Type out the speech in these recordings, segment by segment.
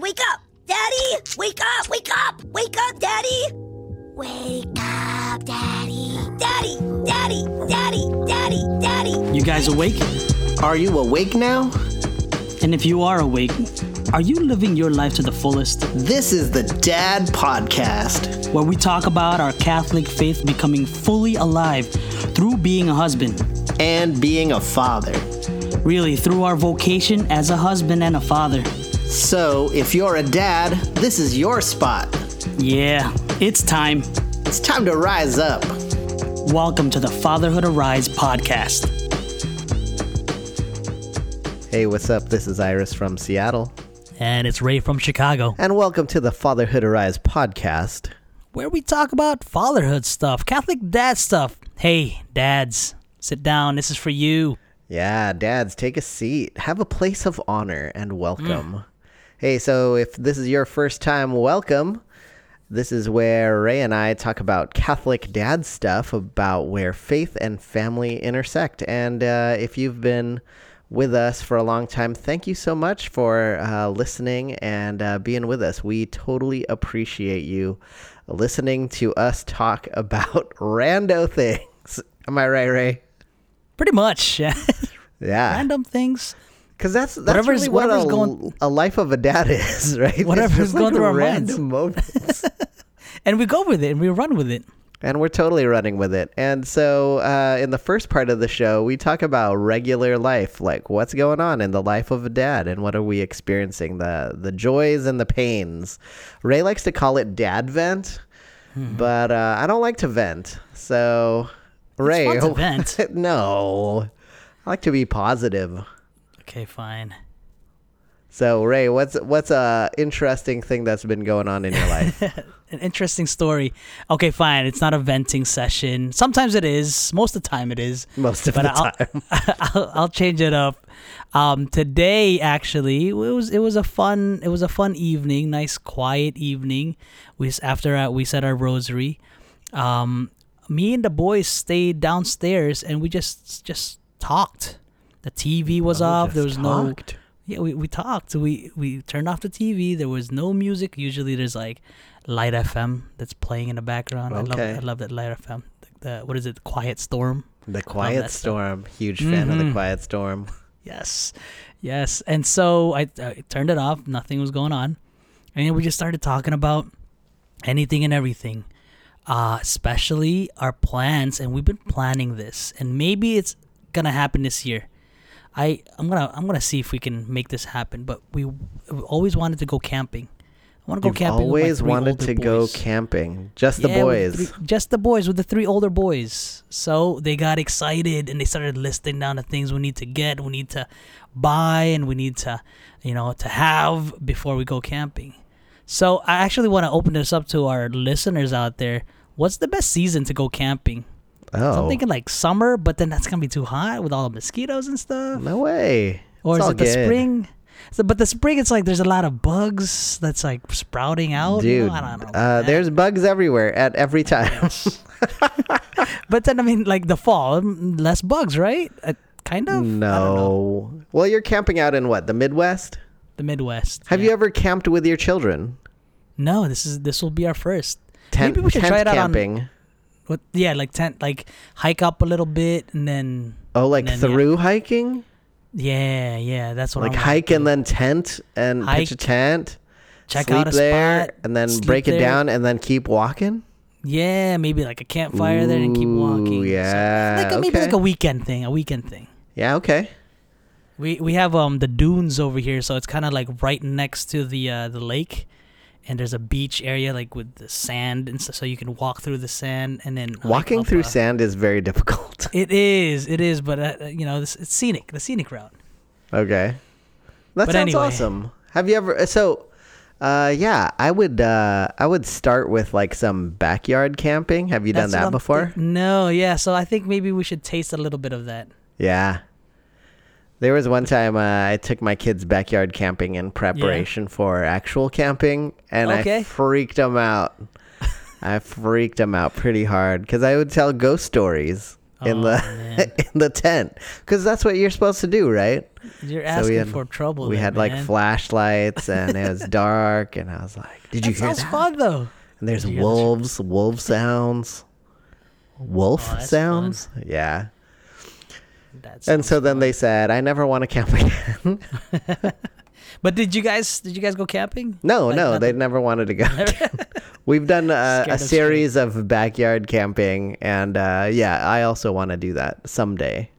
wake up! Daddy, wake up! Wake up! Wake up, Daddy! Wake up, Daddy! Daddy, Daddy, Daddy, Daddy, Daddy! You guys awake? Are you awake now? And if you are awake, are you living your life to the fullest? This is the Dad Podcast. Where we talk about our Catholic faith becoming fully alive through being a husband. And being a father. Really, through our vocation as a husband and a father. So, if you're a dad, this is your spot. Yeah, it's time. It's time to rise up. Welcome to the Fatherhood Arise podcast. Hey, what's up? This is Iris from Seattle. And it's Ray from Chicago, And welcome to the Fatherhood Arise podcast. where we talk about fatherhood stuff, Catholic dad stuff. Hey, dads, sit down. This is for you. Yeah, dads, take a seat. Have a place of honor and welcome. Mm. Hey, so if this is your first time, welcome. This is where Ray and I talk about Catholic dad stuff, about where faith and family intersect. And uh, if you've been with us for a long time, thank you so much for uh, listening and uh, being with us. We totally appreciate you listening to us talk about rando things. Am I right, Ray? Pretty much. Yeah. Random things. Because that's that's Whatever's- really what whatever's a, going- a life of a dad is, right? It's Whatever's going through our minds. moments, And we go with it and we run with it. and we're totally running with it. And so, uh, in the first part of the show, we talk about regular life, like what's going on in the life of a dad, and what are we experiencing the the joys and the pains. Ray likes to call it dad vent, Hmm. but uh, I don't like to vent. So, Ray, fun to vent. no, I like to be positive. Okay, fine. So Ray, what's what's a interesting thing that's been going on in your life? An interesting story. Okay, fine. It's not a venting session. Sometimes it is. Most of the time it is. Most of But the I'll, time. I'll, I'll change it up. Um, today, actually, it was it was a fun it was a fun evening, nice quiet evening. We after uh, we said our rosary, um, me and the boys stayed downstairs and we just just talked. The TV was off. There was no yeah, we, we talked. We we turned off the TV. There was no music. Usually there's like Light FM that's playing in the background. I love Okay. I love that Light FM. The, the what is it? Quiet Storm. The Quiet that stuff. Storm. Huge fan of the. Quiet Storm. Yes, yes. And so I, I turned it off. Nothing was going on, and we just started talking about anything and everything, uh, especially our plans. And we've been planning this, and maybe it's gonna happen this year. I I'm gonna I'm gonna see if we can make this happen. But we, we always wanted to go camping. I want to go You've camping. my always wanted to go camping. Just the Yeah, boys. three- just the boys with the three older boys. So they got excited and they started listing down the things we need to get, we need to buy, and we need to, you know, to have before we go camping. So I actually want to open this up to our listeners out there. What's the best season to go camping? So oh. I'm thinking like summer, but then that's gonna be too hot with all the mosquitoes and stuff. no way. Or It's is it the spring? So, but the spring, it's like there's a lot of bugs that's like sprouting out. you know? Dude, I don't know. uh, there's bugs everywhere at every time. But then I mean, like the fall, mm, less bugs, right? Uh, kind of. I don't know. no. Well, you're camping out in what? The Midwest? The Midwest. Have yeah. you ever camped with your children? No, this is this will be our first. Tent, Maybe we should try it out on- camping. What? Yeah, like tent, like hike up a little bit and then. Oh, like then, yeah. through hiking? Yeah, yeah, that's what Like I'm hike and then tent and pitch a tent. check sleep out a there spot. and then break it there. down and then keep walking. Yeah, maybe like a campfire there and keep walking. Ooh, So, yeah, like a, maybe like a weekend thing. A weekend thing. Yeah, okay. We we have um the dunes over here, so it's kind of like right next to the uh, the lake, and there's a beach area like with the sand and stuff, so you can walk through the sand and then Walking up through a- sand is very difficult. It is, it is, but uh, you know, this, it's scenic, the scenic route. okay. That But sounds anyway. awesome. Have you ever so uh yeah, I would uh I would start with like some backyard camping. Have you done That's what that before? thi- no, yeah. So I think maybe we should taste a little bit of that. Yeah. There was one time uh, I took my kids backyard camping in preparation for actual camping, and I freaked them out. I freaked them out pretty hard because I would tell ghost stories. in Oh, the in the tent because that's what you're supposed to do, right? You're So asking we had- for trouble. we there, had like man. flashlights and it was dark, and I was like, "Did you That hear sounds that?" fun though. And there's Did you hear the- wolves, wolf sounds, wolf that's sounds. Yeah. That's And so then they said, "I never want to camp again." But did you guys did you guys go camping? no, Like, no, they never wanted to go. We've done a of series of backyard camping, and uh, yeah, I also want to do that someday.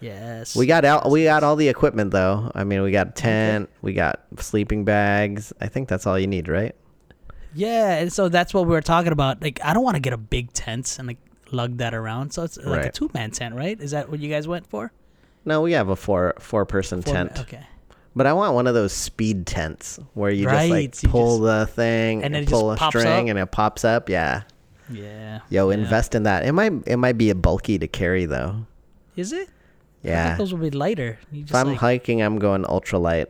Yes. We got out. We got all the equipment though. I mean, we got a tent, we got sleeping bags. I think that's all you need, right? Yeah, and so that's what we were talking about. Like, I don't want to get a big tent and like lug that around. So it's like a two man tent, right? Is that what you guys went for? No, we have a four four person Four tent, Okay. but I want one of those speed tents where you just like pull the thing and and, pull just a string up? and it pops up. Yeah, Yeah. yo, yeah. invest in that. It might it might be a bulky to carry though. Is it? I Yeah, think those will be lighter. You just if I'm like, hiking, I'm going ultralight,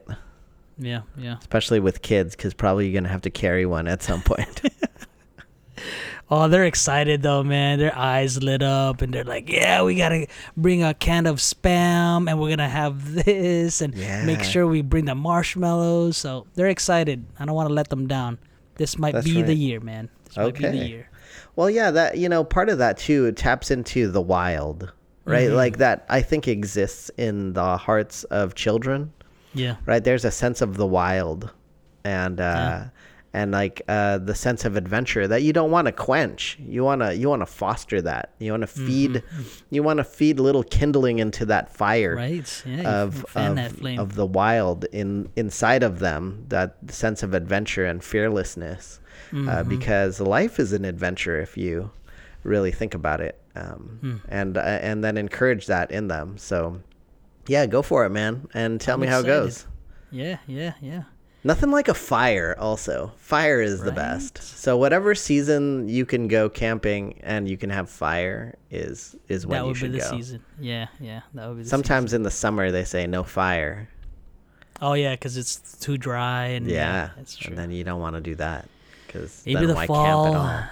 yeah, yeah. especially with kids, because probably you're gonna have to carry one at some point. Oh, they're excited though, man. Their eyes lit up and they're like, "Yeah, we got to bring a can of spam and we're going to have this and make sure we bring the marshmallows." So, they're excited. I don't want to let them down. This might That's be the year, man. This might be the year. Well, yeah, that you know, part of that too taps into the wild, right? Mhm. Like that I think exists in the hearts of children, Yeah. right? There's a sense of the wild and uh and like uh the sense of adventure that you don't want to quench. You want to you want to foster that. You want to feed you want to feed little kindling into that fire Mm-hmm. Right. Yeah. of of, of the wild in inside of them that sense of adventure and fearlessness uh, Mm-hmm. because life is an adventure if you really think about it um, Hmm. and uh, and then encourage that in them so yeah go for it man and tell I'm me how it goes yeah, yeah, yeah. Nothing like a fire also fire is the best so whatever season you can go camping and you can have fire is is when that you would be the go season. Yeah, yeah. That would be the sometimes in the summer they say no fire Oh yeah, because it's too dry and Yeah, true. and then you don't want to do that because Maybe then the why fall. camp at all?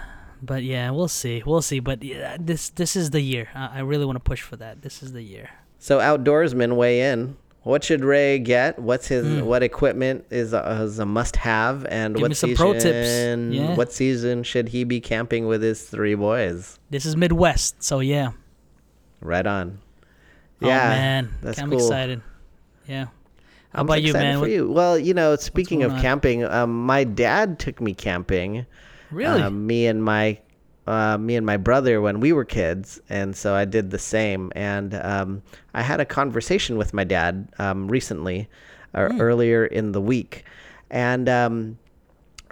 But yeah, we'll see. We'll see. But yeah, this this is the year. I, I really want to push for that. This is the year. So outdoorsmen weigh in. What should Ray get? What's his what equipment is a, is a must have? And. Give what me some season? pro tips. Yeah. What season should he be camping with his three boys? This is Midwest, so yeah. Right on. oh Yeah, man, that's I'm cool. excited. Yeah. How I'm about you, man? What- you. Well, you know, speaking of on? camping, um, my dad took me camping. Really? Uh, me and my uh, me and my brother when we were kids, and so I did the same. And um, I had a conversation with my dad um, recently, or Hmm. earlier in the week, and um,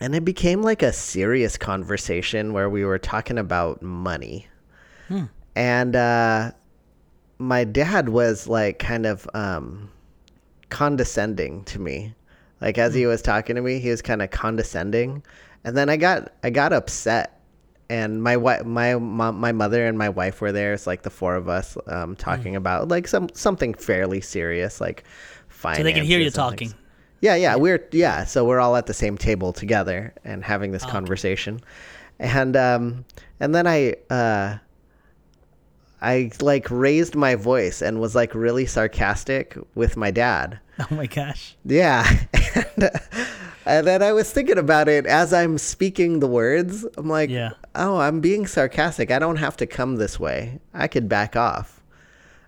and it became like a serious conversation where we were talking about money, Hmm. and uh, my dad was like kind of um, condescending to me. Like as Hmm. he was talking to me, he was kind of condescending, and then I got I got upset. And my wife, my mom, my mother, and my wife were there. It's like the four of us um, talking about like some something fairly serious, like finance. so they can hear you talking. Yeah, yeah, we're yeah. So we're all at the same table together and having this conversation, and um, and then I uh, I like raised my voice and was like really sarcastic with my dad. Oh my gosh. Yeah. and, uh, and then I was thinking about it as I'm speaking the words. I'm like, Yeah. Oh, I'm being sarcastic. I don't have to come this way. I could back off.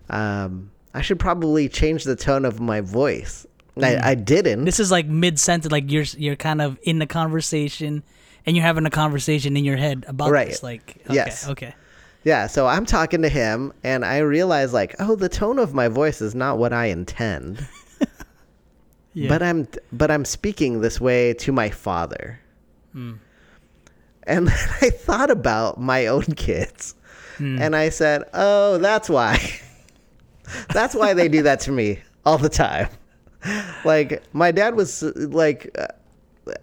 Um, I should probably change the tone of my voice. I, I didn't. Mm. This is like mid sentence, like you're you're kind of in the conversation, and you're having a conversation in your head about Right. this. Like, okay, Yes. okay. Yeah, so I'm talking to him and I realize like, oh, the tone of my voice is not what I intend. Yeah. But I'm but I'm speaking this way to my father. Hmm. And then I thought about my own kids. Hmm. And I said, "Oh, that's why. that's why they do that to me all the time." Like my dad was like uh,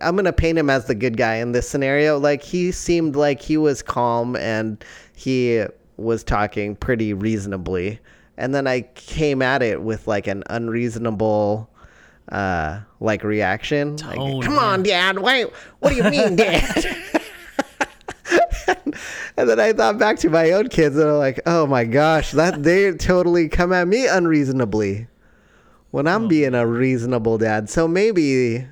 I'm going to paint him as the good guy in this scenario. Like he seemed like he was calm and he was talking pretty reasonably. And then I came at it with like an unreasonable uh like reaction. Like, Come on, dad. Why what do you mean, dad? and then I thought back to my own kids, and I'm like, oh my gosh, that they totally come at me unreasonably when I'm being a reasonable dad. So maybe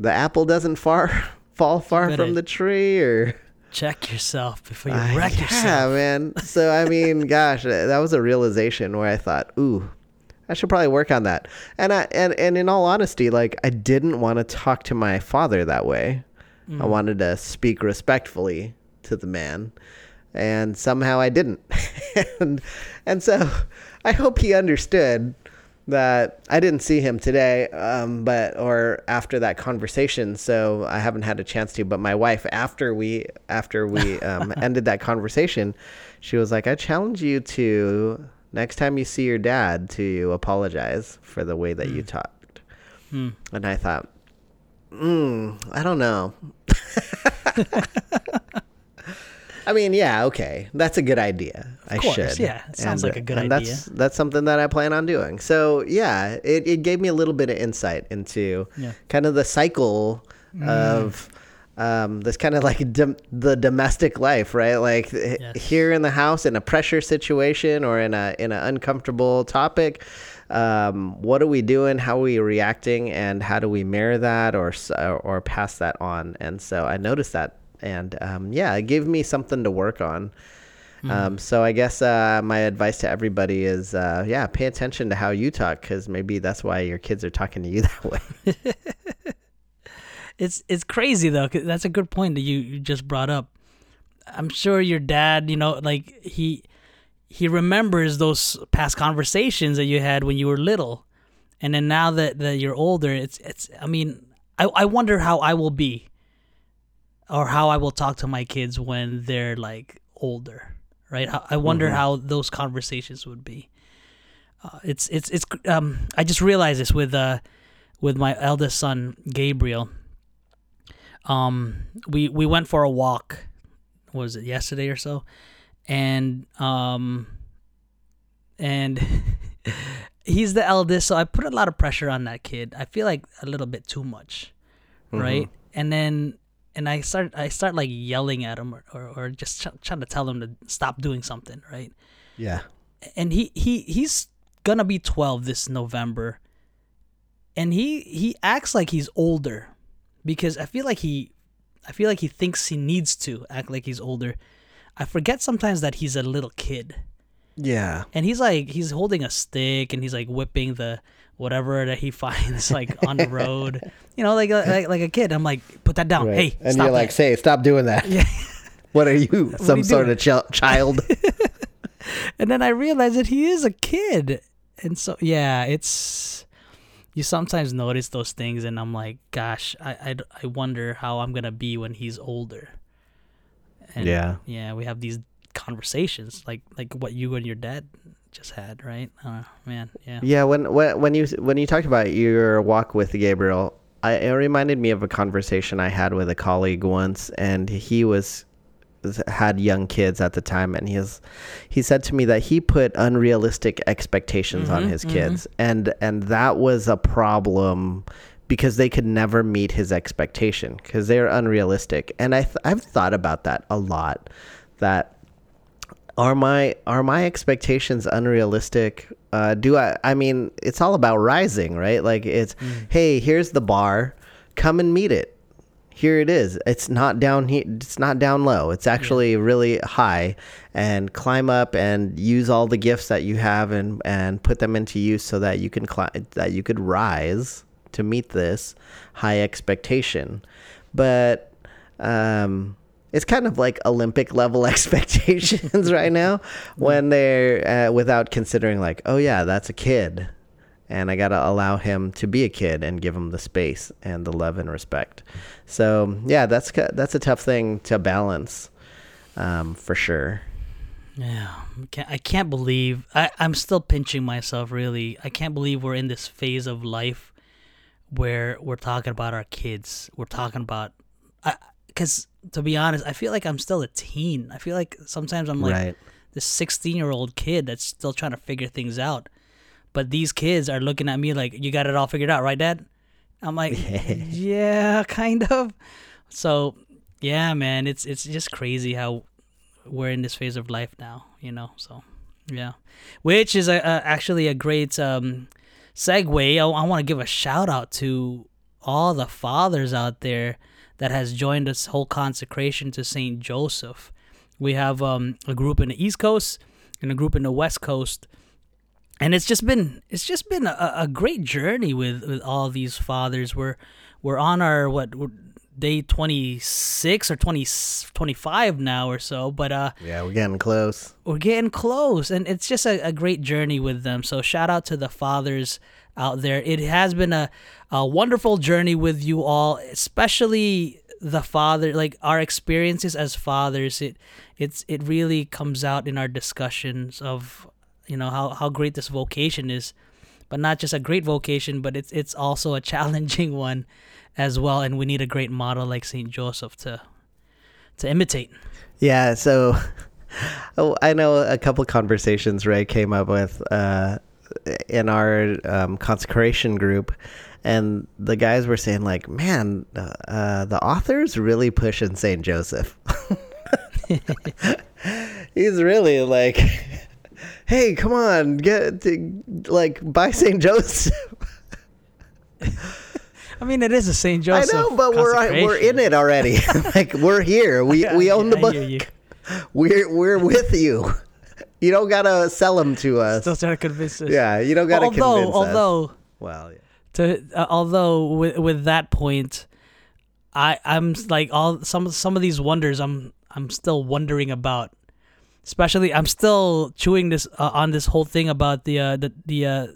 the apple doesn't far fall far from the tree, or Check yourself before you Uh, wreck yeah, yourself. man. So I mean, gosh, that was a realization where I thought, ooh. I should probably work on that. And I and, and in all honesty, like I didn't want to talk to my father that way. I wanted to speak respectfully to the man. And somehow I didn't. and and so I hope he understood that I didn't see him today, um, but or after that conversation, so I haven't had a chance to. But my wife, after we after we um, ended that conversation, she was like, "I challenge you to next time you see your dad to apologize for the way that you talked." And I thought, mm, I don't know. I mean, yeah, okay, that's a good idea. I course, should. yeah, it sounds like a good and idea. That's that's something that I plan on doing. So yeah, it, it gave me a little bit of insight into Yeah. kind of the cycle of um, this kind of like dom- the domestic life, right? Like Yes. here in the house in a pressure situation or in a in an uncomfortable topic. Um, what are we doing? How are we reacting? And how do we mirror that or or pass that on? And so I noticed that, and um, yeah, it gave me something to work on. Um, so I guess uh, my advice to everybody is, uh, yeah, pay attention to how you talk because maybe that's why your kids are talking to you that way. It's it's crazy though. 'cause that's a good point that you, you just brought up. I'm sure your dad, you know, like he he remembers those past conversations that you had when you were little, and then now that, that you're older, it's it's. I mean, I I wonder how I will be, or how I will talk to my kids when they're like older, right? I wonder how those conversations would be. Uh, it's it's it's. Um, I just realized this with uh with my eldest son Gabriel. Um, we we went for a walk. Was it yesterday or so? And um, and he's the eldest, so I put a lot of pressure on that kid. I feel like a little bit too much, right? And then and I start I start like yelling at him or or, or just ch- trying to tell him to stop doing something, right? Yeah. and he he he's gonna be 12 this November and he he acts like he's older because I feel like he I feel like he thinks he needs to act like he's older. I forget sometimes that he's a little kid. Yeah. And he's like he's holding a stick and he's like whipping the whatever that he finds like on the road. You know, like a, like, like a kid. I'm like, put that down. Hey, and stop you're like, that. say, stop doing that. Yeah. What are you, some you sort doing? of ch- child? and then I realized that he is a kid, and so yeah, it's you sometimes notice those things, and I'm like, gosh, I I, I wonder how I'm gonna be when he's older. And Yeah. yeah, we have these conversations like like what you and your dad just had, right? Uh, man, yeah, yeah. When, when when you when you talked about your walk with Gabriel, I, it reminded me of a conversation I had with a colleague once, and he was had young kids at the time and he he said to me that he put unrealistic expectations on his kids and and that was a problem because they could never meet his expectation because they're unrealistic and I th- I've thought about that a lot that are my are my expectations unrealistic? Uh do i i mean it's all about rising right? Like it's hey here's the bar. Come and meet it. Here it is. It's not down here it's not down low. It's actually really high. And climb up and use all the gifts that you have and and put them into use so that you can climb that you could rise to meet this high expectation. But um it's kind of like Olympic level expectations right now when they're uh, without considering like, oh yeah, that's a kid, and I gotta allow him to be a kid and give him the space and the love and respect. So yeah, that's that's a tough thing to balance, um, for sure. yeah. I can't, I can't believe I I'm still pinching myself. Really, I can't believe we're in this phase of life where we're talking about our kids. We're talking about, because to be honest, I feel like I'm still a teen. I feel like sometimes I'm like Right. this 16 year old kid that's still trying to figure things out. But these kids are looking at me like, you got it all figured out, right, Dad? I'm like, yeah, kind of. So yeah, man, it's it's just crazy how we're in this phase of life now, you know. So, yeah, which is a, a actually a great um, segue. I, I want to give a shout out to all the fathers out there that has joined this whole consecration to Saint Joseph. We have um, a group in the East Coast and a group in the West Coast, and it's just been it's just been a, a great journey with, with all these fathers. We're we're on our what day 26 or 20, 25 now or so but uh Yeah, we're getting close. we're getting close and it's just a, a great journey with them so shout out to the fathers out there. It has been a, a wonderful journey with you all especially the father like our experiences as fathers it it's it really comes out in our discussions of you know how, how great this vocation is. But not just a great vocation but it's it's also a challenging one as well and we need a great model like Saint Joseph to to imitate. Yeah, so oh, I know a couple conversations Ray came up with uh, in our um, consecration group, and the guys were saying like, "Man, uh, uh, the author's really pushing Saint Joseph. He's really like." Hey, come on, get to, like buy Saint Joseph. I mean, it is a Saint Joseph. I know, but we're we're in it already. like we're here. We we own the book. We're we're with you. You don't gotta sell them to us. Still trying to convince us. Yeah, you don't gotta although, convince us. although, although Well, yeah. to uh, although with with that point, I I'm like all some some of these wonders I'm I'm still wondering about. Especially, I'm still chewing this uh, on this whole thing about the uh, the the. Uh,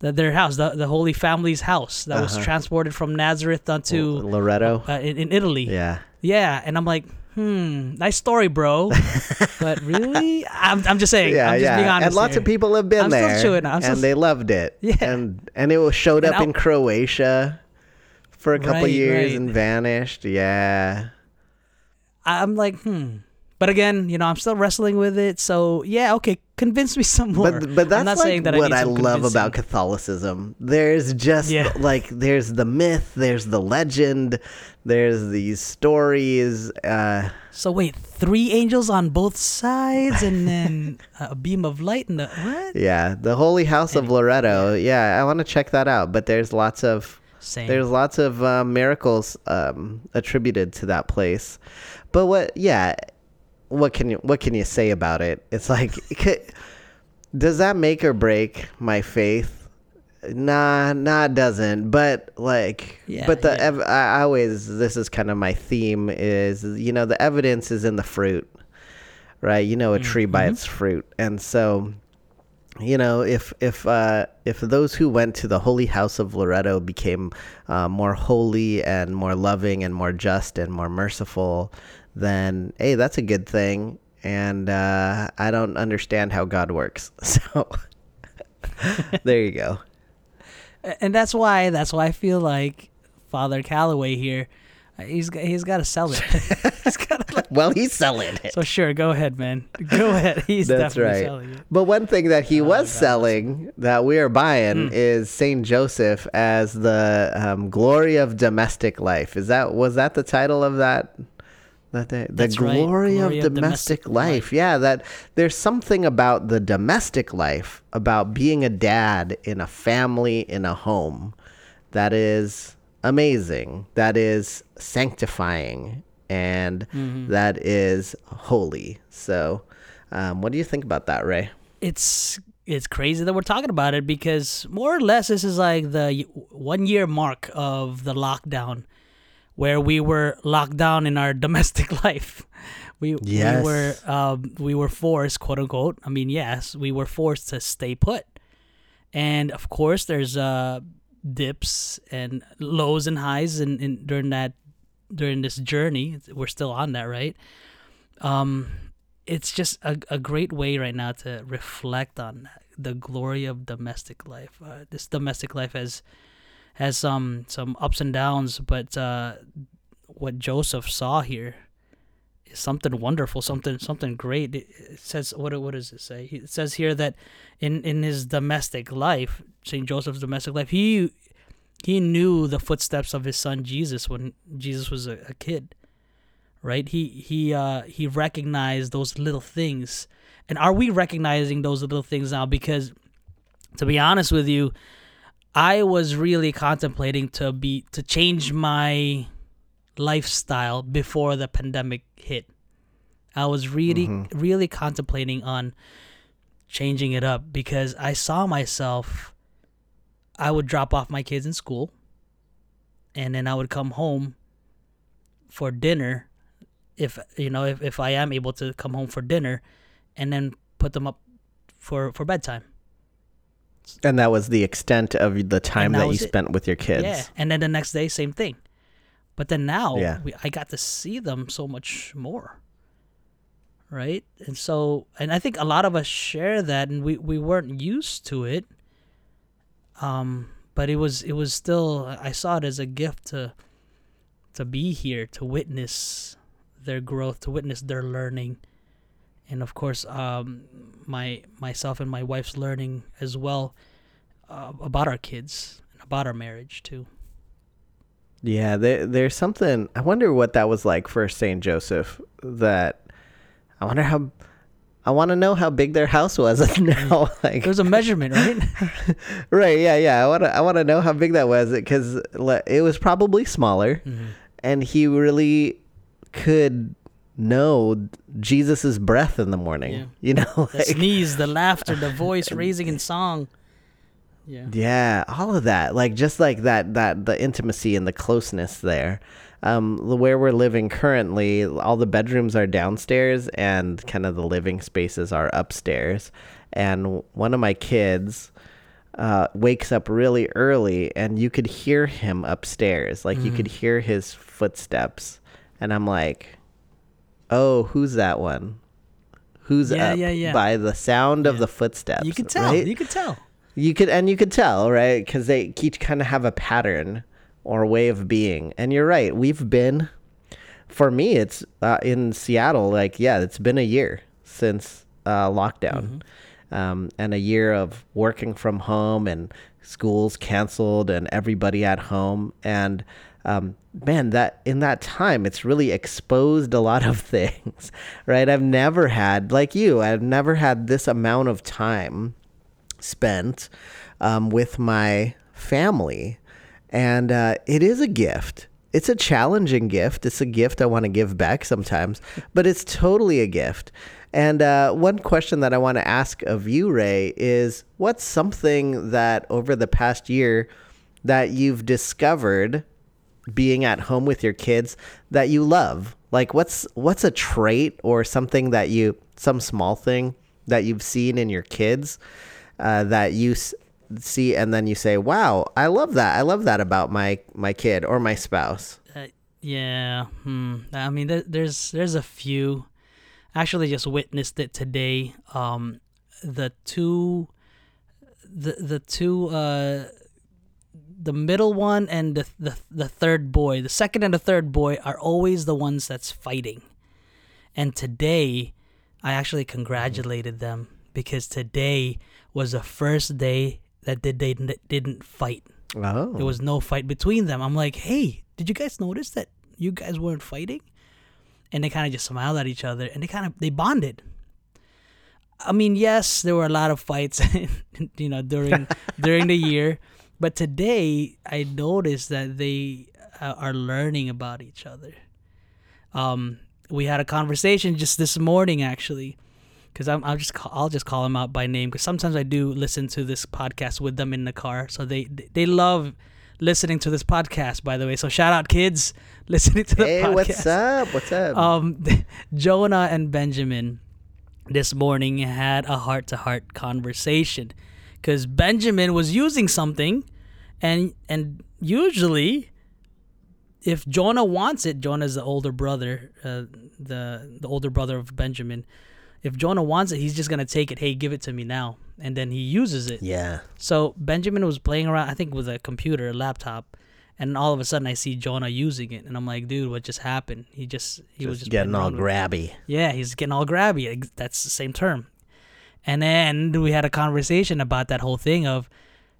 the, their house, the, the Holy Family's house that was Uh-huh. transported from Nazareth onto Loreto. uh, in, in Italy. Yeah. Yeah, and I'm like, hmm, nice story, bro. but really, I'm, I'm just saying. Yeah, I'm just yeah. being honest. and lots here. of people have been I'm still there, chewing, I'm still- and they loved it. Yeah. and and it showed And up in I'll- Croatia for a couple Right, years right. and vanished. Yeah, I'm like, hmm. But again, you know, I'm still wrestling with it. So yeah, okay, convince me some more. but but that's like saying that what I, I, love about Catholicism. There's just Yeah. like there's the myth, there's the legend, there's these stories. Uh, So wait, three angels on both sides, and then a beam of light in the what? yeah, the Holy House of Loreto. Yeah, I want to check that out. But there's lots of Same. There's lots of uh, miracles um, attributed to that place, but what? Yeah, what can you what can you say about it? It's like, does that make or break my faith? Nah, nah, it doesn't. But like, Yeah, but the yeah. ev- I I always this is kind of my theme is you know the evidence is in the fruit, right? You know a tree by Mm-hmm. its fruit, and so you know if if uh if those who went to the holy house of loreto became uh, more holy and more loving and more just and more merciful then hey that's a good thing and uh i don't understand how god works so there you go and that's why that's why I feel like Father Calloway here, uh, he's got, he's got to sell it. he's got to. well he's selling it So sure, go ahead, man. Go ahead. He's That's definitely right. selling it. But one thing that he was selling that we are buying is Saint Joseph as the um, glory of domestic life. Is that was that the title of that? That day? the That's right. glory, Glory of of domestic, domestic life. Yeah, that there's something about the domestic life, about being a dad in a family in a home, that is amazing. That is sanctifying, and Mm-hmm. that is holy. So, um, what do you think about that, Ray? it's it's crazy that we're talking about it because more or less this is like the one year mark of the lockdown where we were locked down in our domestic life we, Yes. we were um, we were forced quote unquote i mean yes we were forced to stay put and of course there's uh dips and lows and highs in, in during that during this journey we're still on that right um it's just a, a great way right now to reflect on the glory of domestic life. Uh, this domestic life has has some some ups and downs, but uh, what Joseph saw here is something wonderful, something something great. It, says what what does it say? It says here that in in his domestic life, Saint Joseph's domestic life, he he knew the footsteps of his son Jesus when Jesus was a, a kid right? He he uh he recognized those little things. And are we recognizing those little things now because to be honest with you, I was really contemplating to be to change my lifestyle before the pandemic hit. I was really mm-hmm. really contemplating on changing it up because I saw myself I would drop off my kids in school and then I would come home for dinner if you know if, if I am able to come home for dinner and then put them up for for bedtime. And that was the extent of the time that that, you it. spent with your kids. Yeah, and then the next day same thing. But then now Yeah. we, I got to see them so much more. Right? And so and I think a lot of us share that and we, we weren't used to it. Um but it was it was still I saw it as a gift to to be here to witness their growth, to witness their learning. And of course, um, my myself and my wife's learning as well uh, about our kids, and about our marriage too. Yeah, there, there's something. I wonder what that was like for Saint Joseph. That I wonder how. I want to know how big their house was now. like, There's a measurement, right? right? Yeah, yeah. I want to. I want to know how big that was because it was probably smaller, Mm-hmm. and he really could know Jesus's breath in the morning. Yeah. You know, the sneeze, the laughter, the voice raising in song. Yeah. Yeah, all of that, like just like that, that the intimacy and the closeness there. Um, the- where we're living currently, all the bedrooms are downstairs, and kind of the living spaces are upstairs. And one of my kids uh, wakes up really early, and you could hear him upstairs, like you could hear his footsteps. And I'm like, "Oh, who's that one? Who's Yeah, up?" yeah, yeah. By the sound of the footsteps, You could tell. right? You could tell. You could, and you could tell, right? Because they each kind of have a pattern or way of being. And you're right. We've been, for me, it's uh, in Seattle. Like, yeah, it's been a year since uh, lockdown, um, and a year of working from home and schools canceled and everybody at home. And um, man, that in that time, it's really exposed a lot of things, right? I've never had, like you, I've never had this amount of time spent um, with my family. And uh, it is a gift. It's a challenging gift. It's a gift I want to give back sometimes, but it's totally a gift. And uh, one question that I want to ask of you, Ray, is what's something that over the past year that you've discovered being at home with your kids that you love? Like what's what's a trait or something that you some small thing that you've seen in your kids uh, that you s- see and then you say, "Wow, I love that. I love that about my my kid or my spouse." Uh, yeah. Hmm. I mean, there, there's there's a few. Actually, just witnessed it today. Um, the two, the the two, uh, the middle one and the the the third boy, the second and the third boy are always the ones that's fighting. And today, I actually congratulated them because today was the first day that they didn't didn't fight. Oh. There was no fight between them. I'm like, hey, did you guys notice that you guys weren't fighting? And they kind of just smiled at each other and they kind of they bonded. I mean, yes, there were a lot of fights, you know, during during the year, but today I noticed that they uh, are learning about each other. Um, we had a conversation just this morning actually, because I'm I'll just call, I'll just call them out by name because sometimes I do listen to this podcast with them in the car, so they they love listening to this podcast. By the way, so shout out kids listening to the Hey, podcast. what's up? What's up? Um, Jonah and Benjamin this morning had a heart to heart conversation because Benjamin was using something, and and usually, if Jonah wants it, Jonah's the older brother, uh, the the older brother of Benjamin. If Jonah wants it, he's just gonna take it. Hey, give it to me now, and then he uses it. yeah. So Benjamin was playing around, I think, with a computer, a laptop, and all of a sudden I see Jonah using it, and I'm like, dude, what just happened? He just he was Just just getting all grabby. Yeah, he's getting all grabby. That's the same term. And then we had a conversation about that whole thing of,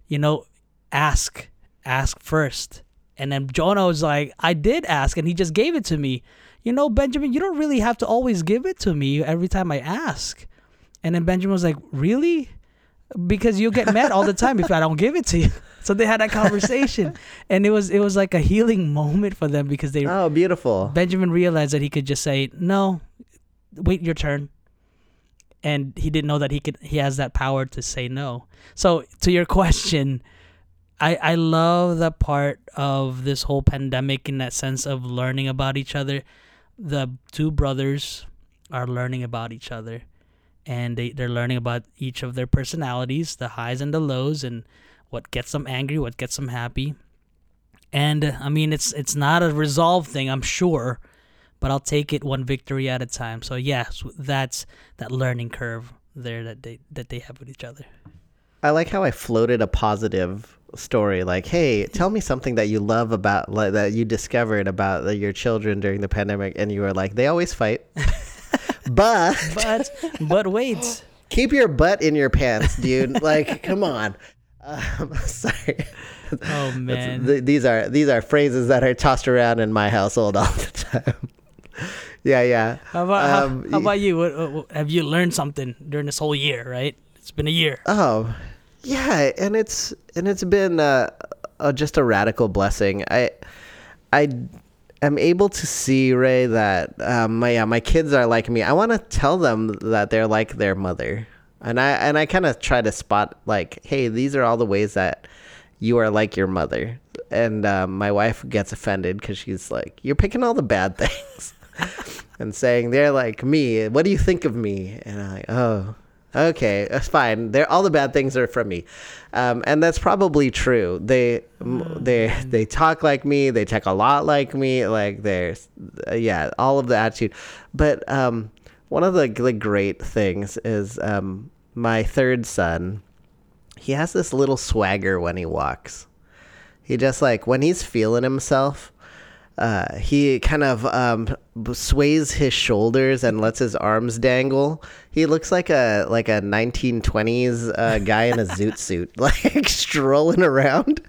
you know, ask, ask first, And then Jonah was like, I did ask, and he just gave it to me. You know, Benjamin, you don't really have to always give it to me every time I ask. And then Benjamin was like, Really? Because you'll get mad all the time if I don't give it to you. So they had that conversation, and it was it was like a healing moment for them because they Oh, beautiful. Benjamin realized that he could just say no, wait your turn, and he didn't know that he could he has that power to say no. So to your question, I I love the part of this whole pandemic in that sense of learning about each other. The two brothers are learning about each other, and they they're learning about each of their personalities, the highs and the lows, and what gets them angry, what gets them happy. And I mean, it's it's not a resolved thing, I'm sure, but I'll take it one victory at a time. So yes, that's that learning curve there that they that they have with each other. I like how I floated a positive story like hey tell me something that you love about like, that you discovered about your children during the pandemic and you were like they always fight. But But but wait, keep your butt in your pants dude. Like come on. Um, sorry. Oh man, th- these are these are phrases that are tossed around in my household all the time yeah yeah how about how- um, how, about you? What, what, what- have you learned something during this whole year? Right, it's been a year. Oh, yeah, and it's and it's been uh, uh, just a radical blessing. I I am able to see Ray that um, my yeah, my kids are like me. I want to tell them that they're like their mother, and I and I kind of try to spot like, hey, these are all the ways that you are like your mother. And um, my wife gets offended because she's like, you're picking all the bad things. and saying they're like me. What do you think of me? And I'm like, oh, okay, that's fine. They're all the bad things are from me, um, and that's probably true. They m they they talk like me. They talk a lot like me. Like they're uh, yeah, all of the attitude. But um, one of the the great things is um, my third son. He has this little swagger when he walks. He just like when he's feeling himself uh, he kind of um, sways his shoulders and lets his arms dangle. He looks like a like a 1920s uh, guy in a zoot suit, like strolling around.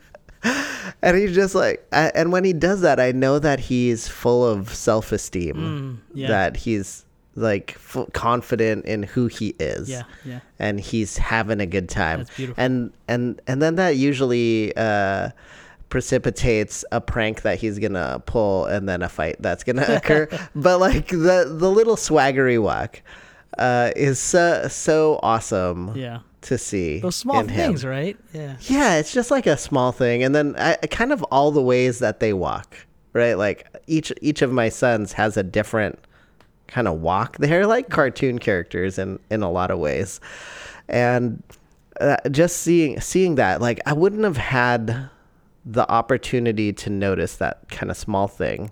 And he's just like, I, and when he does that, I know that he's full of self esteem. Mm, yeah. That he's like f- confident in who he is Yeah, yeah. and he's having a good time. That's beautiful. And and and then that usually uh, precipitates a prank that he's gonna pull, and then a fight that's gonna occur. but like the the little swaggery walk uh, is so so awesome Yeah. to see. Those small in him. things, right? Yeah. Yeah, it's just like a small thing, and then I, kind of all the ways that they walk, right? Like each each of my sons has a different kind of walk. They're like cartoon characters in in a lot of ways, and uh, just seeing seeing that, like I wouldn't have had the opportunity to notice that kind of small thing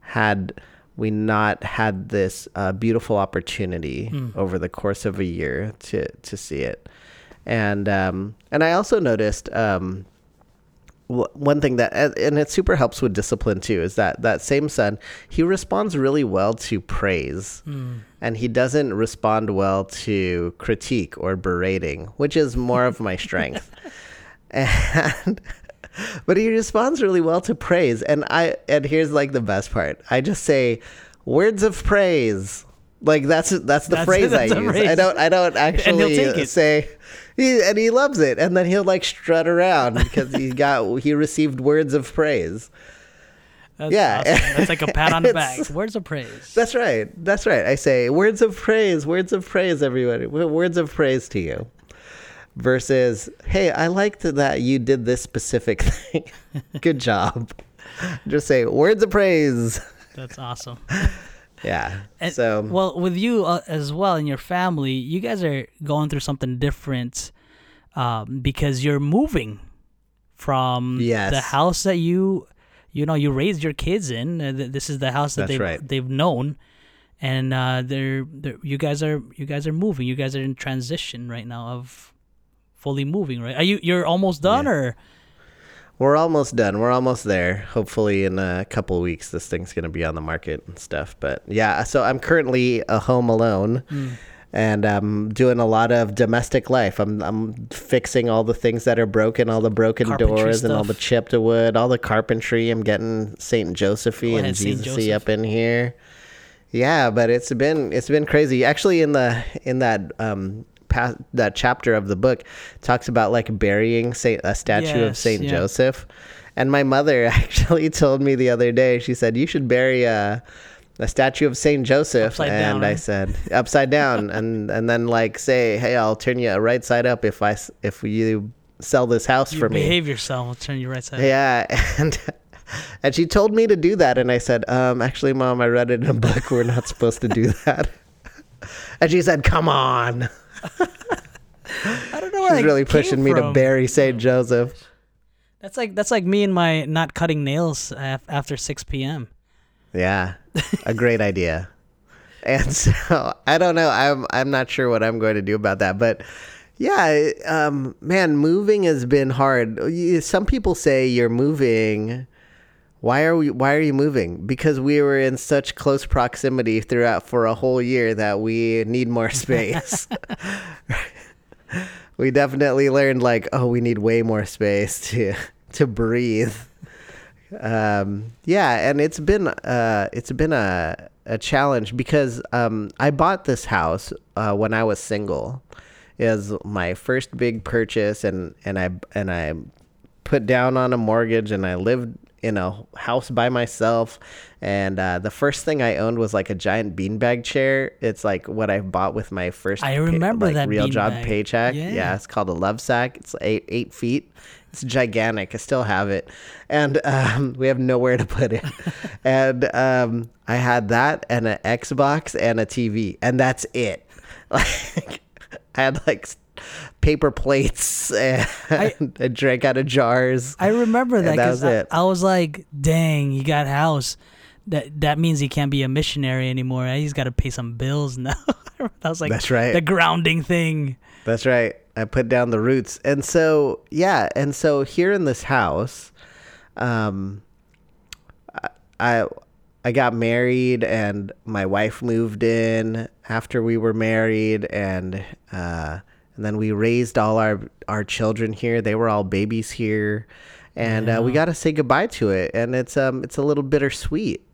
had we not had this uh, beautiful opportunity over the course of a year to to see it. And um, and I also noticed um, w- one thing that and and it super helps with discipline too is that that same son he responds really well to praise and he doesn't respond well to critique or berating which is more of my strength. And but he responds really well to praise. And i and here's like the best part. I just say words of praise. Like that's that's the That's- phrase that's i use. I don't i don't actually say he, and he loves it. And then he'll like strut around because he got he received words of praise. That's Yeah. awesome. That's like a pat on the back. Words of praise. that's right. That's right. I say words of praise words of praise everybody. Words of praise to you versus hey i liked that you did this specific thing good job just say words of praise That's awesome. yeah And, so well, with you uh, as well and your family, you guys are going through something different um, because you're moving from Yes. the house that you, you know, you raised your kids in. Uh, this is the house that That's they've right. they've known, and uh, they're, they're you guys are you guys are moving. You guys are in transition right now of fully moving. Right? Are you you're almost done Yeah. or? We're almost done. We're almost there. Hopefully, in a couple weeks, this thing's going to be on the market and stuff. But yeah, so I'm currently a home alone. and I'm doing a lot of domestic life. I'm I'm fixing all the things that are broken, all the broken Carpentry doors and all the chipped wood, all the carpentry. I'm getting Saint Josephy and ahead, Saint Jesus Joseph. up in here. Yeah, but it's been it's been crazy. Actually, in the in that um past, that chapter of the book talks about like burying Saint a statue of Saint yeah. Joseph, and my mother actually told me the other day. She said you should bury a a statue of Saint Joseph, Upside and down, I right? said upside down, and and then like say, hey, I'll turn you right side up if I, if you sell this house You for me. behave yourself. I'll turn you right side. up. Yeah, and and she told me to do that, and I said, um, actually, mom, I read it in a book. We're not supposed to do that. And she said, "Come on." I don't know where She's really pushing me to from. bury Saint Joseph. That's like that's like me and my not cutting nails af- after 6 p.m. Yeah, a great idea. And so I don't know. I'm I'm not sure what I'm going to do about that, but yeah, um, man, moving has been hard. Some people say you're moving. Why are we? Why are you moving? Because we were in such close proximity throughout for a whole year that we need more space. we definitely learned like, oh, we need way more space to to breathe um yeah and it's been uh it's been a a challenge because um i bought this house uh when i was single it was my first big purchase and and i and i put down on a mortgage and i lived in a house by myself and uh, the first thing i owned was like a giant beanbag chair it's like what i bought with my first I remember like, that real job paycheck Yeah. yeah it's called a Lovesac. It's eight eight feet. It's gigantic. I still have it, and um, we have nowhere to put it. and um, I had that and an Xbox and a TV, and that's it. Like I had like paper plates and I, drank out of jars. I remember that that because was I, it. I was like, "Dang, you got house." That that means he can't be a missionary anymore. He's got to pay some bills now. that was like That's right. the grounding thing. That's right. I put down the roots. And so, yeah. And so here in this house, um, I, I, I got married and my wife moved in after we were married and, uh, and then we raised all our, our children here. They were all babies here. And uh, we got to say goodbye to it. And it's, um, it's a little bittersweet.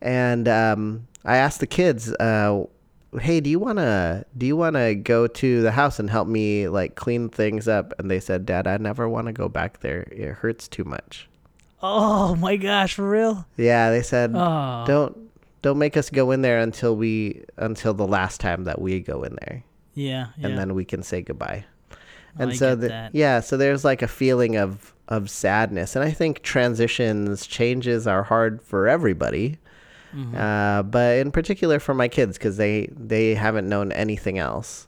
And um, I asked the kids, uh, "Hey, do you wanna do you wanna go to the house and help me like clean things up?" And they said, "Dad, I never want to go back there. It hurts too much." Oh my gosh, for real? Yeah, they said, Oh. "Don't don't make us go in there until we until the last time that we go in there, Yeah, yeah. and then we can say goodbye." And I so the, yeah so there's like a feeling of of sadness and i think transitions changes are hard for everybody Mm-hmm. uh, but in particular for my kids because they they haven't known anything else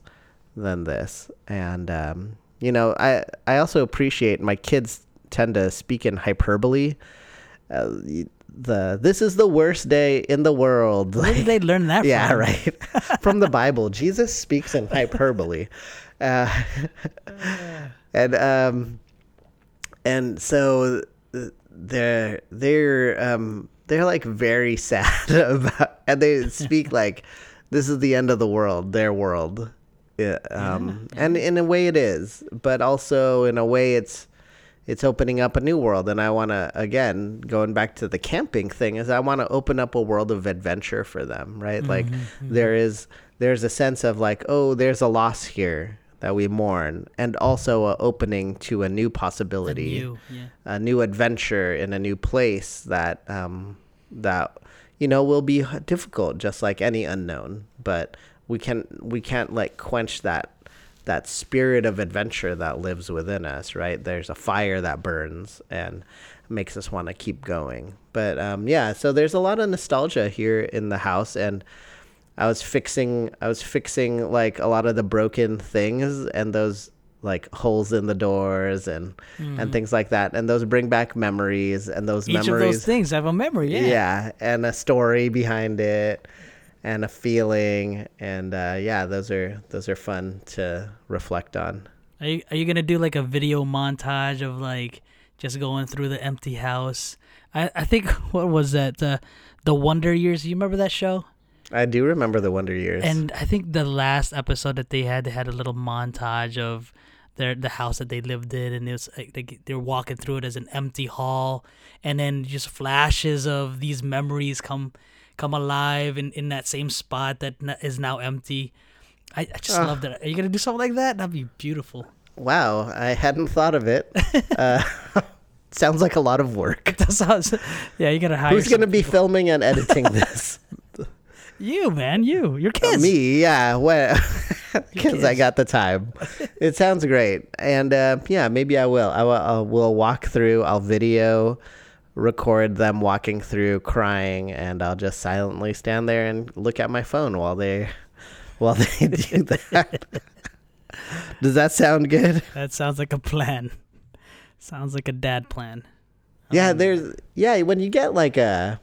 than this and um, you know i i also appreciate my kids tend to speak in hyperbole uh, the this is the worst day in the world Where did they learn that yeah, from? right. From the Bible, Jesus speaks in hyperbole, uh, and um, and so they're they're um they're like very sad about, and they speak like this is the end of the world, their world. Yeah, um, and in a way it is, but also in a way it's it's opening up a new world. And i want to again going back to the camping thing is i want to open up a world of adventure for them right? Like there is there's a sense of like oh there's a loss here that we mourn and also a opening to a new possibility new, yeah. a new adventure in a new place that um that you know will be difficult just like any unknown. But we can we can't like quench that that spirit of adventure that lives within us right there's a fire that burns and makes us want to keep going but um yeah so there's a lot of nostalgia here in the house and I was fixing I was fixing like a lot of the broken things and those like holes in the doors and and things like that and those bring back memories and those Mm-hmm. Each memories of those things have a memory. Yeah. yeah. and a story behind it and a feeling and uh, yeah those are those are fun to reflect on Are you are you gonna do like a video montage of like just going through the empty house? I I think what was that the the Wonder Years? You remember that show? I do remember the Wonder Years. And I think the last episode that they had, they had a little montage of their the house that they lived in, and it was like they they're walking through it as an empty hall, and then just flashes of these memories come come alive in, in that same spot that n- is now empty. I, I just Ah. love that. Are you gonna do something like that? That'd be beautiful. wow, I hadn't thought of it. uh, sounds like a lot of work. That sounds. Yeah, you gotta hire. Who's going to be people. filming and editing this? You man, you, your kids. Me, yeah. Well, because I got the time. It sounds great, and uh, yeah, maybe I will. I will. I will walk through. I'll video, record them walking through, crying, and I'll just silently stand there and look at my phone while they, while they do that. Does that sound good? That sounds like a plan. Sounds like a dad plan. Yeah, there's yeah. When you get like a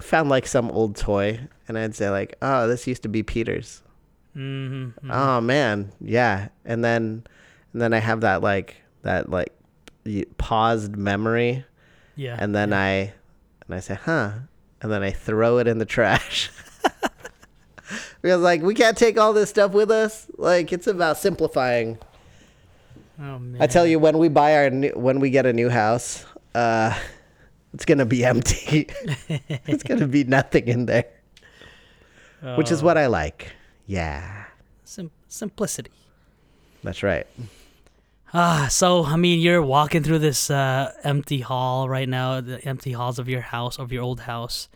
found like some old toy, and I'd say like, oh, this used to be Peter's. Mm-hmm. Oh man, yeah. And then and then I have that like that like paused memory, Yeah. and then I and I say, huh, and then I throw it in the trash. because like we can't take all this stuff with us. Like it's about simplifying. oh man. I tell you, when we buy our new, when we get a new house, uh, it's gonna be empty. it's gonna be nothing in there, which is Oh, what I like. Yeah, sim- simplicity. that's right. Ah, so I mean, you're walking through this uh, empty hall right now, the empty halls of your house, of your old house,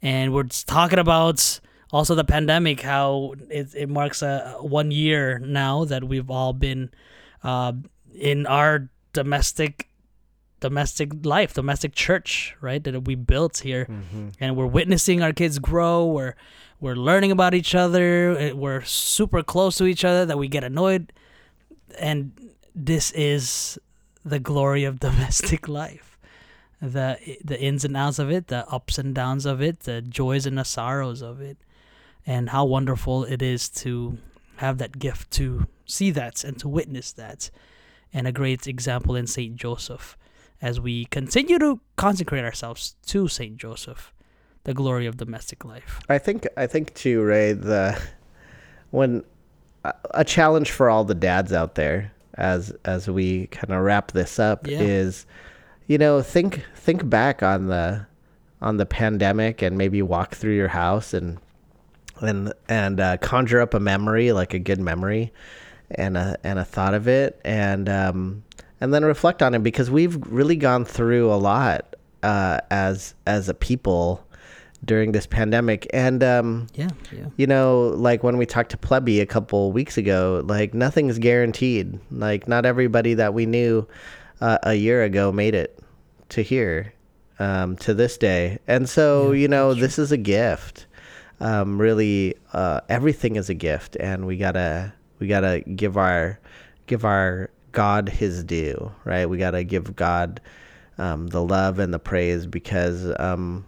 and we're talking about also the pandemic, how it, it marks a one year now that we've all been uh, in our domestic domestic life, domestic church, right? That we built here, and we're witnessing our kids grow. We're we're learning about each other. We're super close to each other. That we get annoyed, and this is the glory of domestic life. The the ins and outs of it, the ups and downs of it, the joys and the sorrows of it, and how wonderful it is to have that gift to see that and to witness that, and a great example in Saint Joseph as we continue to consecrate ourselves to Saint Joseph, the glory of domestic life. I think I think too, Ray. The when a- a challenge for all the dads out there, as as we kind of wrap this up, Yeah. is you know think think back on the on the pandemic and maybe walk through your house and and and uh, conjure up a memory, like a good memory, and a and a thought of it, and um, and then reflect on it because we've really gone through a lot uh, as as a people during this pandemic, and um, Yeah, yeah. you know, like when we talked to Plebby a couple weeks ago, like nothing's guaranteed. Like not everybody that we knew uh, a year ago made it to here, um, to this day. And so, you know, this is a gift. Um, really, uh, everything is a gift, and we gotta we gotta give our give our God His due, right? We gotta give God um, the love and the praise because um,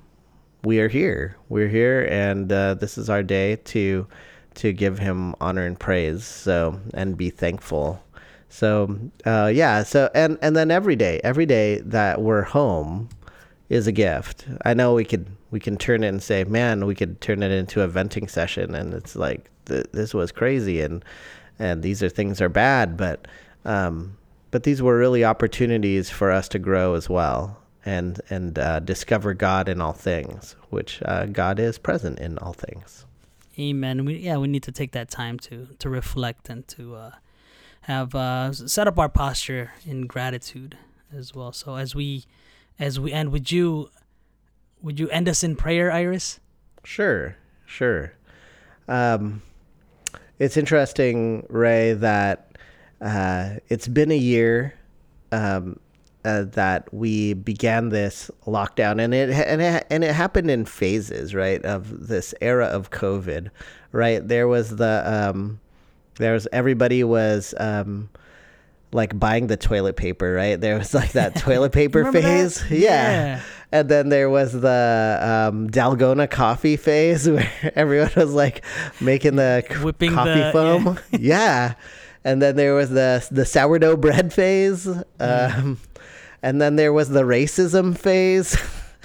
we are here. We're here, and uh, this is our day to to give Him honor and praise. So and be thankful. So uh, yeah. So and and then every day, every day that we're home is a gift. I know we could we can turn it and say, man, we could turn it into a venting session, and it's like th- this was crazy, and and these are things are bad, but um, but these were really opportunities for us to grow as well and and uh, discover God in all things, which uh, God is present in all things. Amen. We yeah, we need to take that time to to reflect and to uh, have uh, set up our posture in gratitude as well. So as we as we end, would you would you end us in prayer, Iris? Sure, sure. Um, it's interesting, Ray, that uh, it's been a year um, uh, that we began this lockdown, and it and it, and it happened in phases, right? Of this era of COVID, right? There was the um, there was everybody was. Um, like buying the toilet paper, right? There was like that toilet paper phase. Yeah. Yeah. And then there was the um, Dalgona coffee phase where everyone was like making the Whipping coffee the- foam. Yeah. And then there was the the sourdough bread phase. Um, and then there was the racism phase.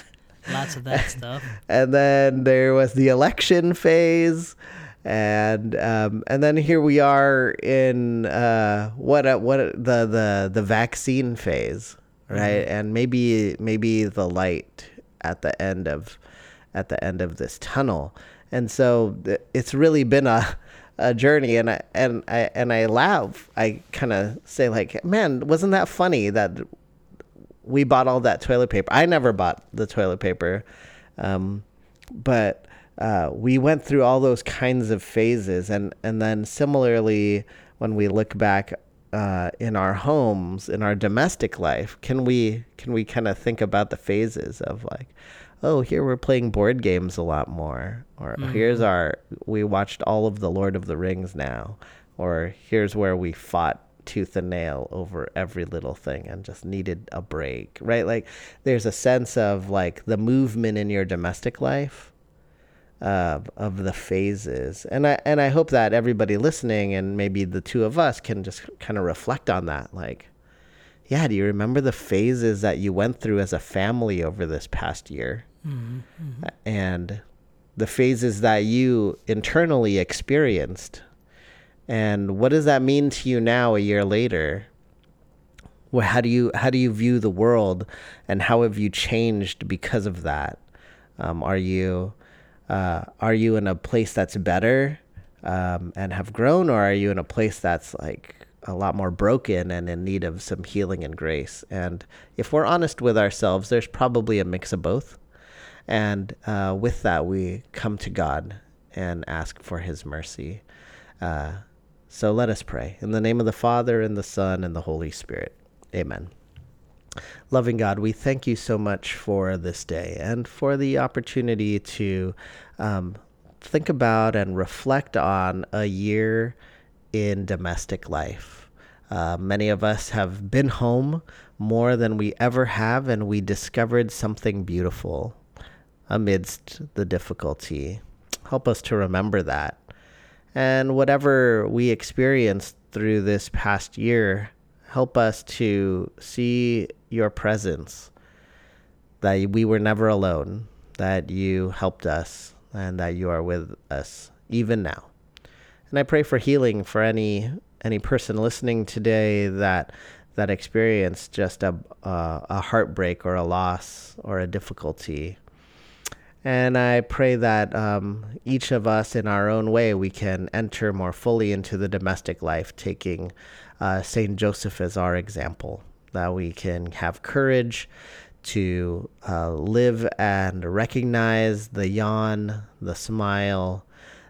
Lots of that stuff. and then there was the election phase. And um, and then here we are in uh, what uh, what the the the vaccine phase right? And maybe maybe the light at the end of at the end of this tunnel. And so it's really been a a journey. And I and I and I laugh. I kind of say like man wasn't that funny that we bought all that toilet paper. I never bought the toilet paper, um, but uh, we went through all those kinds of phases, and and then similarly, when we look back uh, in our homes, in our domestic life, can we can we kind of think about the phases of like, oh, here we're playing board games a lot more, or here's our we watched all of the Lord of the Rings now, or here's where we fought tooth and nail over every little thing and just needed a break, right? Like there's a sense of like the movement in your domestic life uh, of the phases. And I and I hope that everybody listening and maybe the two of us can just kind of reflect on that like yeah, do you remember the phases that you went through as a family over this past year? And the phases that you internally experienced and what does that mean to you now a year later? Well, how do you how do you view the world, and how have you changed because of that? Um, are you uh, are you in a place that's better um, and have grown, or are you in a place that's like a lot more broken and in need of some healing and grace? And if we're honest with ourselves, there's probably a mix of both. And uh, with that, we come to God and ask for His mercy. Uh, so let us pray. In the name of the Father, and the Son, and the Holy Spirit. Amen. Loving God, we thank you so much for this day and for the opportunity to um, think about and reflect on a year in domestic life. Uh, many of us have been home more than we ever have, and we discovered something beautiful amidst the difficulty. Help us to remember that. And whatever we experienced through this past year, help us to see your presence, that we were never alone, that you helped us, and that you are with us even now. And I pray for healing for any any person listening today that that experienced just a uh, a heartbreak or a loss or a difficulty. And I pray that um, each of us, in our own way, we can enter more fully into the domestic life, taking uh, Saint Joseph as our example. That we can have courage to uh, live and recognize the yawn, the smile,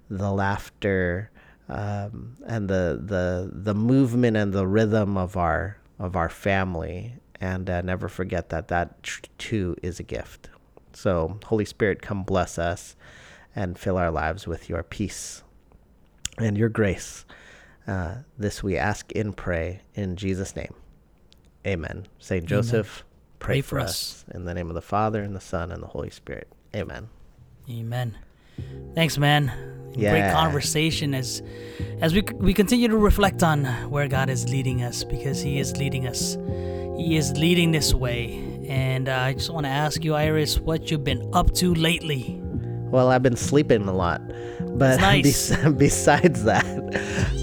the laughter, um, and the the the movement and the rhythm of our of our family, and uh, never forget that that too is a gift. So, Holy Spirit, come bless us and fill our lives with your peace and your grace. Uh, this we ask and pray in Jesus' name. Amen. Saint Joseph, pray, for us. us. In the name of the Father, and the Son, and the Holy Spirit. Amen. Amen. Thanks, man. Great conversation as as we we continue to reflect on where God is leading us because He is leading us. He is leading this way. And uh, I just want to ask you, Iris, what you've been up to lately. Well, I've been sleeping a lot, but nice. bes- besides that,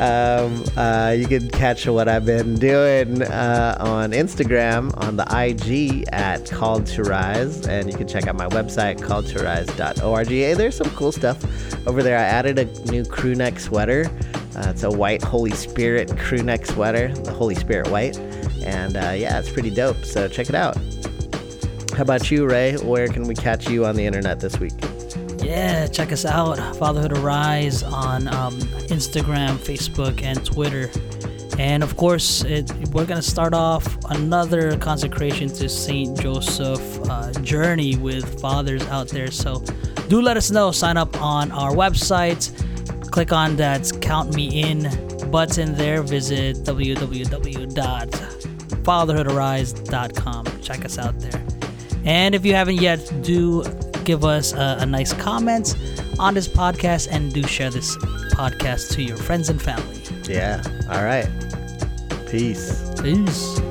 um, uh, you can catch what I've been doing uh, on Instagram on the IG at Called to Rise, and you can check out my website calledtorise.org. Hey, there's some cool stuff over there. I added a new crew neck sweater. Uh, it's a white Holy Spirit crew neck sweater, the Holy Spirit white, and uh, yeah, it's pretty dope. So check it out. How about you, Ray? Where can we catch you on the internet this week? Yeah, check us out. Fatherhood Arise on um, Instagram, Facebook, and Twitter. And of course, it, we're going to start off another consecration to St. Joseph uh, journey with fathers out there. So do let us know. Sign up on our website. Click on that Count Me In button there. Visit www.fatherhoodarise.com. Check us out there. And if you haven't yet, do give us a, a nice comment on this podcast and do share this podcast to your friends and family. Yeah. All right. Peace. Peace.